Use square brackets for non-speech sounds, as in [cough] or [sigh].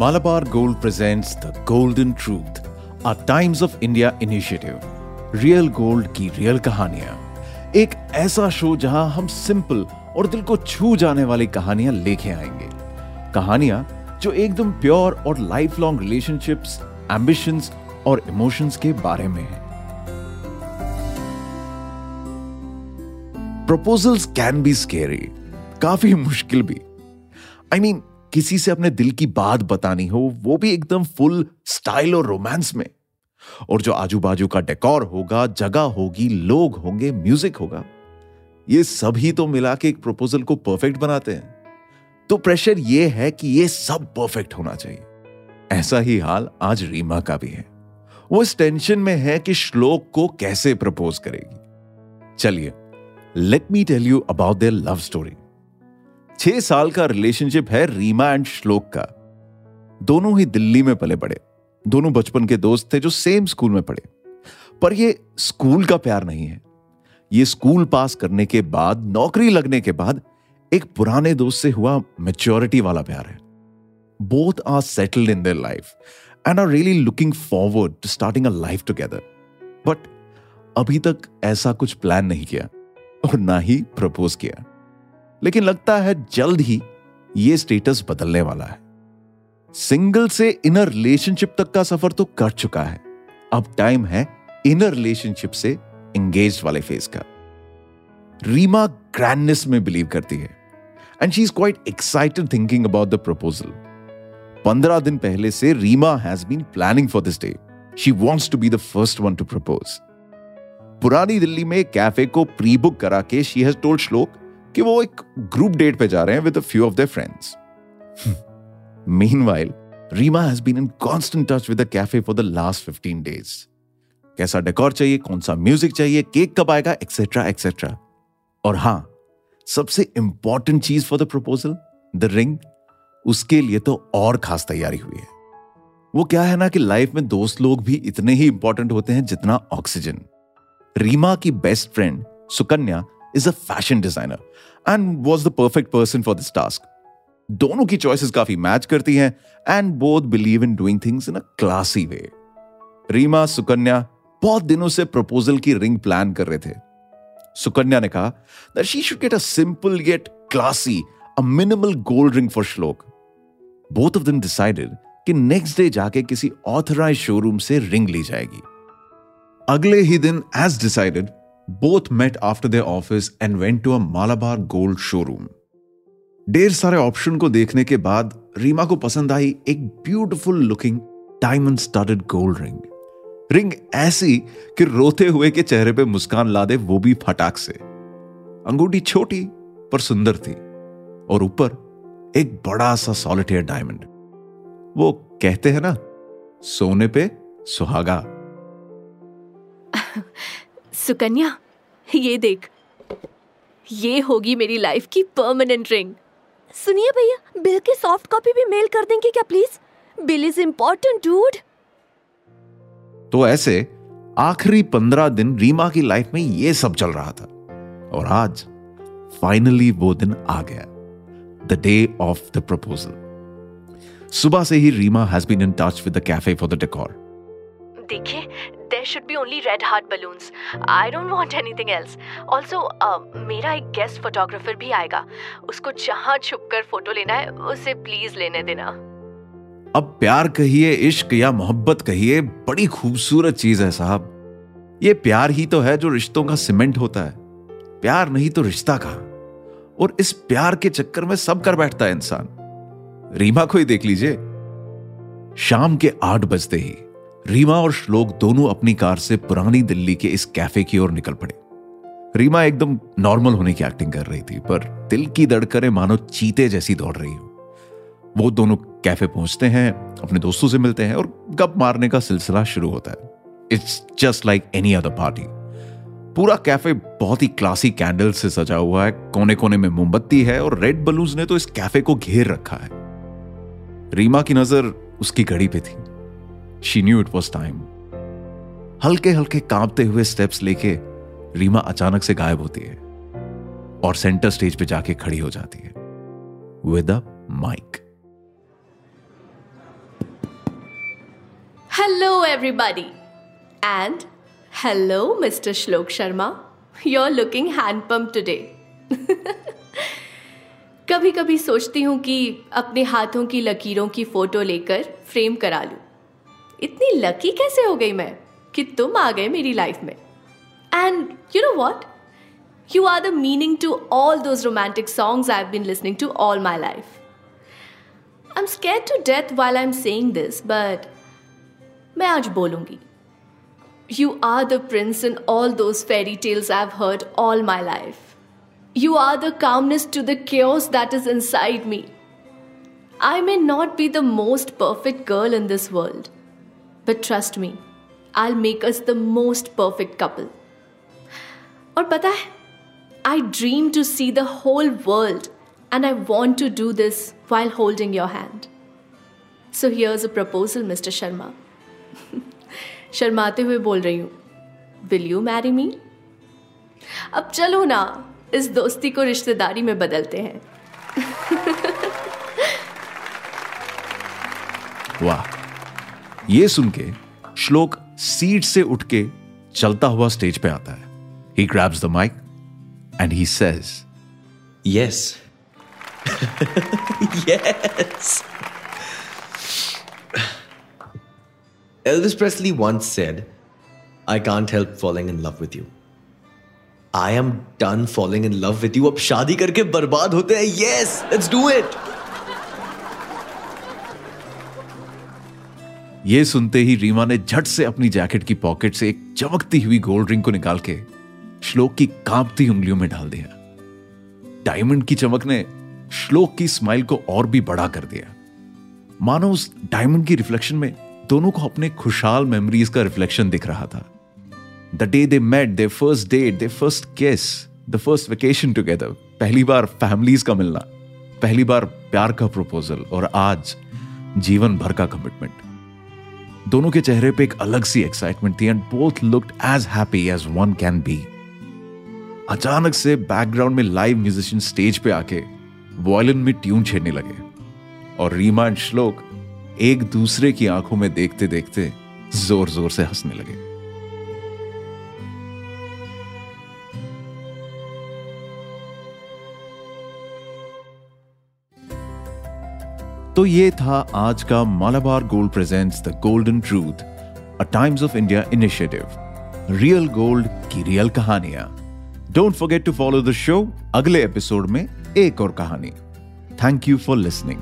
Malabar Gold presents The Golden Truth, a Times of India initiative. Real gold की real कहानियाँ। एक ऐसा show जहाँ हम सिंपल और दिल को छू जाने वाली कहानियाँ लेके आएँगे। कहानियाँ जो एकदम प्योर और लाइफ लॉन्ग रिलेशनशिप्स एम्बिशंस और इमोशंस के बारे में है। प्रपोजल्स कैन बी स्केरी काफ़ी मुश्किल भी। आई I मीन mean, किसी से अपने दिल की बात बतानी हो, वो भी एकदम फुल स्टाइल और रोमांस में। और जो आजू बाजू का डेकोर होगा, जगह होगी, लोग होंगे म्यूज़िक होगा, ये सभी तो मिला के एक प्रपोजल को परफेक्ट बनाते हैं। तो प्रेशर ये है कि ये सब परफेक्ट होना चाहिए। ऐसा ही हाल आज रीमा का भी है। वो इस टेंशन में है कि श्लोक को कैसे प्रपोज करेगी। चलिए let me tell you about their love story छह साल का रिलेशनशिप है रीमा एंड श्लोक का। दोनों ही दिल्ली में पले बड़े दोनों बचपन के दोस्त थे जो सेम स्कूल में पढ़े। पर ये स्कूल का प्यार नहीं है। ये स्कूल पास करने के बाद, नौकरी लगने के बाद, एक पुराने दोस्त से हुआ मेच्योरिटी वाला प्यार है। Both are settled in their life and are really looking forward to starting a life together but अभी तक ऐसा कुछ प्लान नहीं किया और ना ही प्रपोज किया। लेकिन लगता है जल्द ही ये स्टेटस बदलने वाला है। सिंगल से इनर रिलेशनशिप तक का सफ़र तो कर चुका है। अब टाइम है इनर रिलेशनशिप से एंगेज वाले फ़ेज़ का। रीमा ग्रैंडनेस में बिलीव करती है। And she is quite excited thinking about the proposal पंद्रह दिन पहले से Reema has been planning for this day she wants to be the first one to propose पुरानी दिल्ली में कैफ़े को प्री बुक करा के शी हैज़ टोल्ड श्लोक कि वो एक ग्रुप डेट पे जा रहे हैं with a few of their friends Meanwhile, Rima has been in constant touch with the cafe for the last 15 days. कैसा डेकोर चाहिए कौन सा म्यूज़िक चाहिए केक कब आएगा एक्सेट्रा एक्सेट्रा और हाँ सबसे important cheese for the proposal the ring उसके लिए तो और खास तैयारी हुई है। वो क्या है ना कि लाइफ में दोस्त लोग भी इतने ही इंपॉर्टेंट होते हैं जितना ऑक्सीजन रीमा की best friend Sukanya is a fashion designer and was the perfect person for this task दोनों की चॉइसेस काफ़ी मैच करती हैं and both believe in doing things in a classy way Reema, Sukanya बहुत दिनों से प्रपोजल की रिंग प्लान कर रहे थे। सुकन्या ने कहा that she should get a simple get classy a minimal gold ring for Shlok both of them decided कि नेक्स्ट डे जाके किसी ऑथराइज शोरूम से रिंग ली जाएगी। अगले ही दिन as decided both met after their office and went to a Malabar Gold showroom ढेर सारे ऑप्शन को देखने के बाद रीमा को पसंद आई एक beautiful looking diamond studded gold ring ring ऐसी कि रोते हुए के चेहरे पे मुस्कान ला दे वो भी फटाक से। अंगूठी छोटी, पर सुंदर थी और ऊपर एक बड़ा सा सॉलिटेयर डायमंड वो कहते हैं ना, सोने पे सुहागा। सुकन्या ये देख। ये होगी मेरी लाइफ की परमानेंट रिंग सुनिए भैया बिल की सॉफ्ट कॉपी भी मेल कर देंगे क्या please bill is important dude तो ऐसे आखिरी पंद्रह दिन रीमा की लाइफ में ये सब चल रहा था। और आज फाइनली वो दिन आ गया। The day of the proposal सुबह से ही Reema has been in touch with the cafe for the decor देखिए there should be only red heart balloons I don't want anything else also मेरा एक गेस्ट फोटोग्राफर भी आएगा। उसको जहाँ छुपकर फ़ोटो लेना है, उसे प्लीज़ लेने देना। अब प्यार कहिए, इश्क या मोहब्बत कहिए, बड़ी खूबसूरत चीज़ है साहब। ये प्यार ही तो है जो रिश्तों का सीमेंट होता है। प्यार नहीं तो रिश्ता का और इस प्यार के चक्कर में सब कर बैठता है इंसान। रीमा को ही देख लीजिए। शाम के आठ बजते ही। रीमा और श्लोक दोनों अपनी कार से पुरानी दिल्ली के इस कैफ़े की ओर निकल पड़े। रीमा एकदम नॉर्मल होने की एक्टिंग कर रही थी, पर दिल की धड़कनें मानो चीते जैसी दौड़ रही हो। वो दोनों कैफ़े पहुँचते हैं, अपने दोस्तों से मिलते हैं और गप मारने का सिलसिला शुरू होता है। It's just like any other party पूरा कैफ़े बहुत ही क्लासी कैंडल से सजा हुआ है कोने कोने में मोमबत्ती है और रेड बलून्स ने तो इस कैफ़े को घेर रखा है। रीमा की नज़र उसकी घड़ी पे थी। She knew it was time हल्के हल्के कांपते हुए स्टेप्स लेके रीमा अचानक से गायब होती है और सेंटर स्टेज पे जाके खड़ी हो जाती है with a mike everybody. And hello, Mr. Shlok Sharma. You're looking hand pumped today. [laughs] कभी कभी सोचती हूँ कि अपने हाथों की लकीरों की फ़ोटो लेकर फ्रेम करा लूँ। इतनी लकी कैसे हो गई मैं कि तुम आ गए मेरी लाइफ में? And you know what you are the meaning to all those romantic songs I been listening to all my life I am scared to death while I am saying this but मैं आज बोलूँगी। You are the prince in all those fairy tales I have heard all my life You are the calmness to the chaos that is inside me. I may not be the most perfect girl in this world, but trust me I make us the most perfect couple और पता है I dream to see the whole world and I want to do this while holding your hand so here's a proposal mister Sharma शर्माते हुए बोल रही हूँ will you marry me अब चलो ना, इस दोस्ती को रिश्तेदारी में बदलते हैं। [laughs] वाह। wow. ये सुन के श्लोक सीट से उठ के चलता हुआ स्टेज पे आता है। He grabs the mike and he says yes yes Elvis Presley once said, I can't help falling in love with you. I am done falling in love with you अब शादी करके बर्बाद होते हैं। यस लेट्स डू इट ये सुनते ही रीमा ने झट से अपनी जैकेट की पॉकेट से एक चमकती हुई गोल्ड रिंग को निकाल के श्लोक की कांपती उंगलियों में डाल दिया। डायमंड की चमक ने श्लोक की स्माइल को और भी बड़ा कर दिया। मानो उस डायमंड की रिफ्लेक्शन में दोनों को अपने खुशहाल मेमोरीज का रिफ्लेक्शन दिख रहा था। The day they met they first date they first kiss the first vacation together पहली बार फैमिलीज़ का मिलना, पहली बार प्यार का प्रपोजल और आज जीवन भर का कमिटमेंट दोनों के चेहरे पे एक अलग सी एक्साइटमेंट थी and both looked as happy as one can be अचानक से बैकग्राउंड में लाइव म्यूजिशियन स्टेज पे आके वॉयलिन में ट्यून छेड़ने लगे और रीमा एंड श्लोक एक दूसरे की आँखों में देखते देखते ज़ोर ज़ोर से हंसने लगे। तो ये था आज का Malabar Gold presents the golden truth a Times of India initiative real gold की रियल कहानियाँ। Don't forget to follow the show अगले एपिसोड में एक और कहानी। Thank you for listening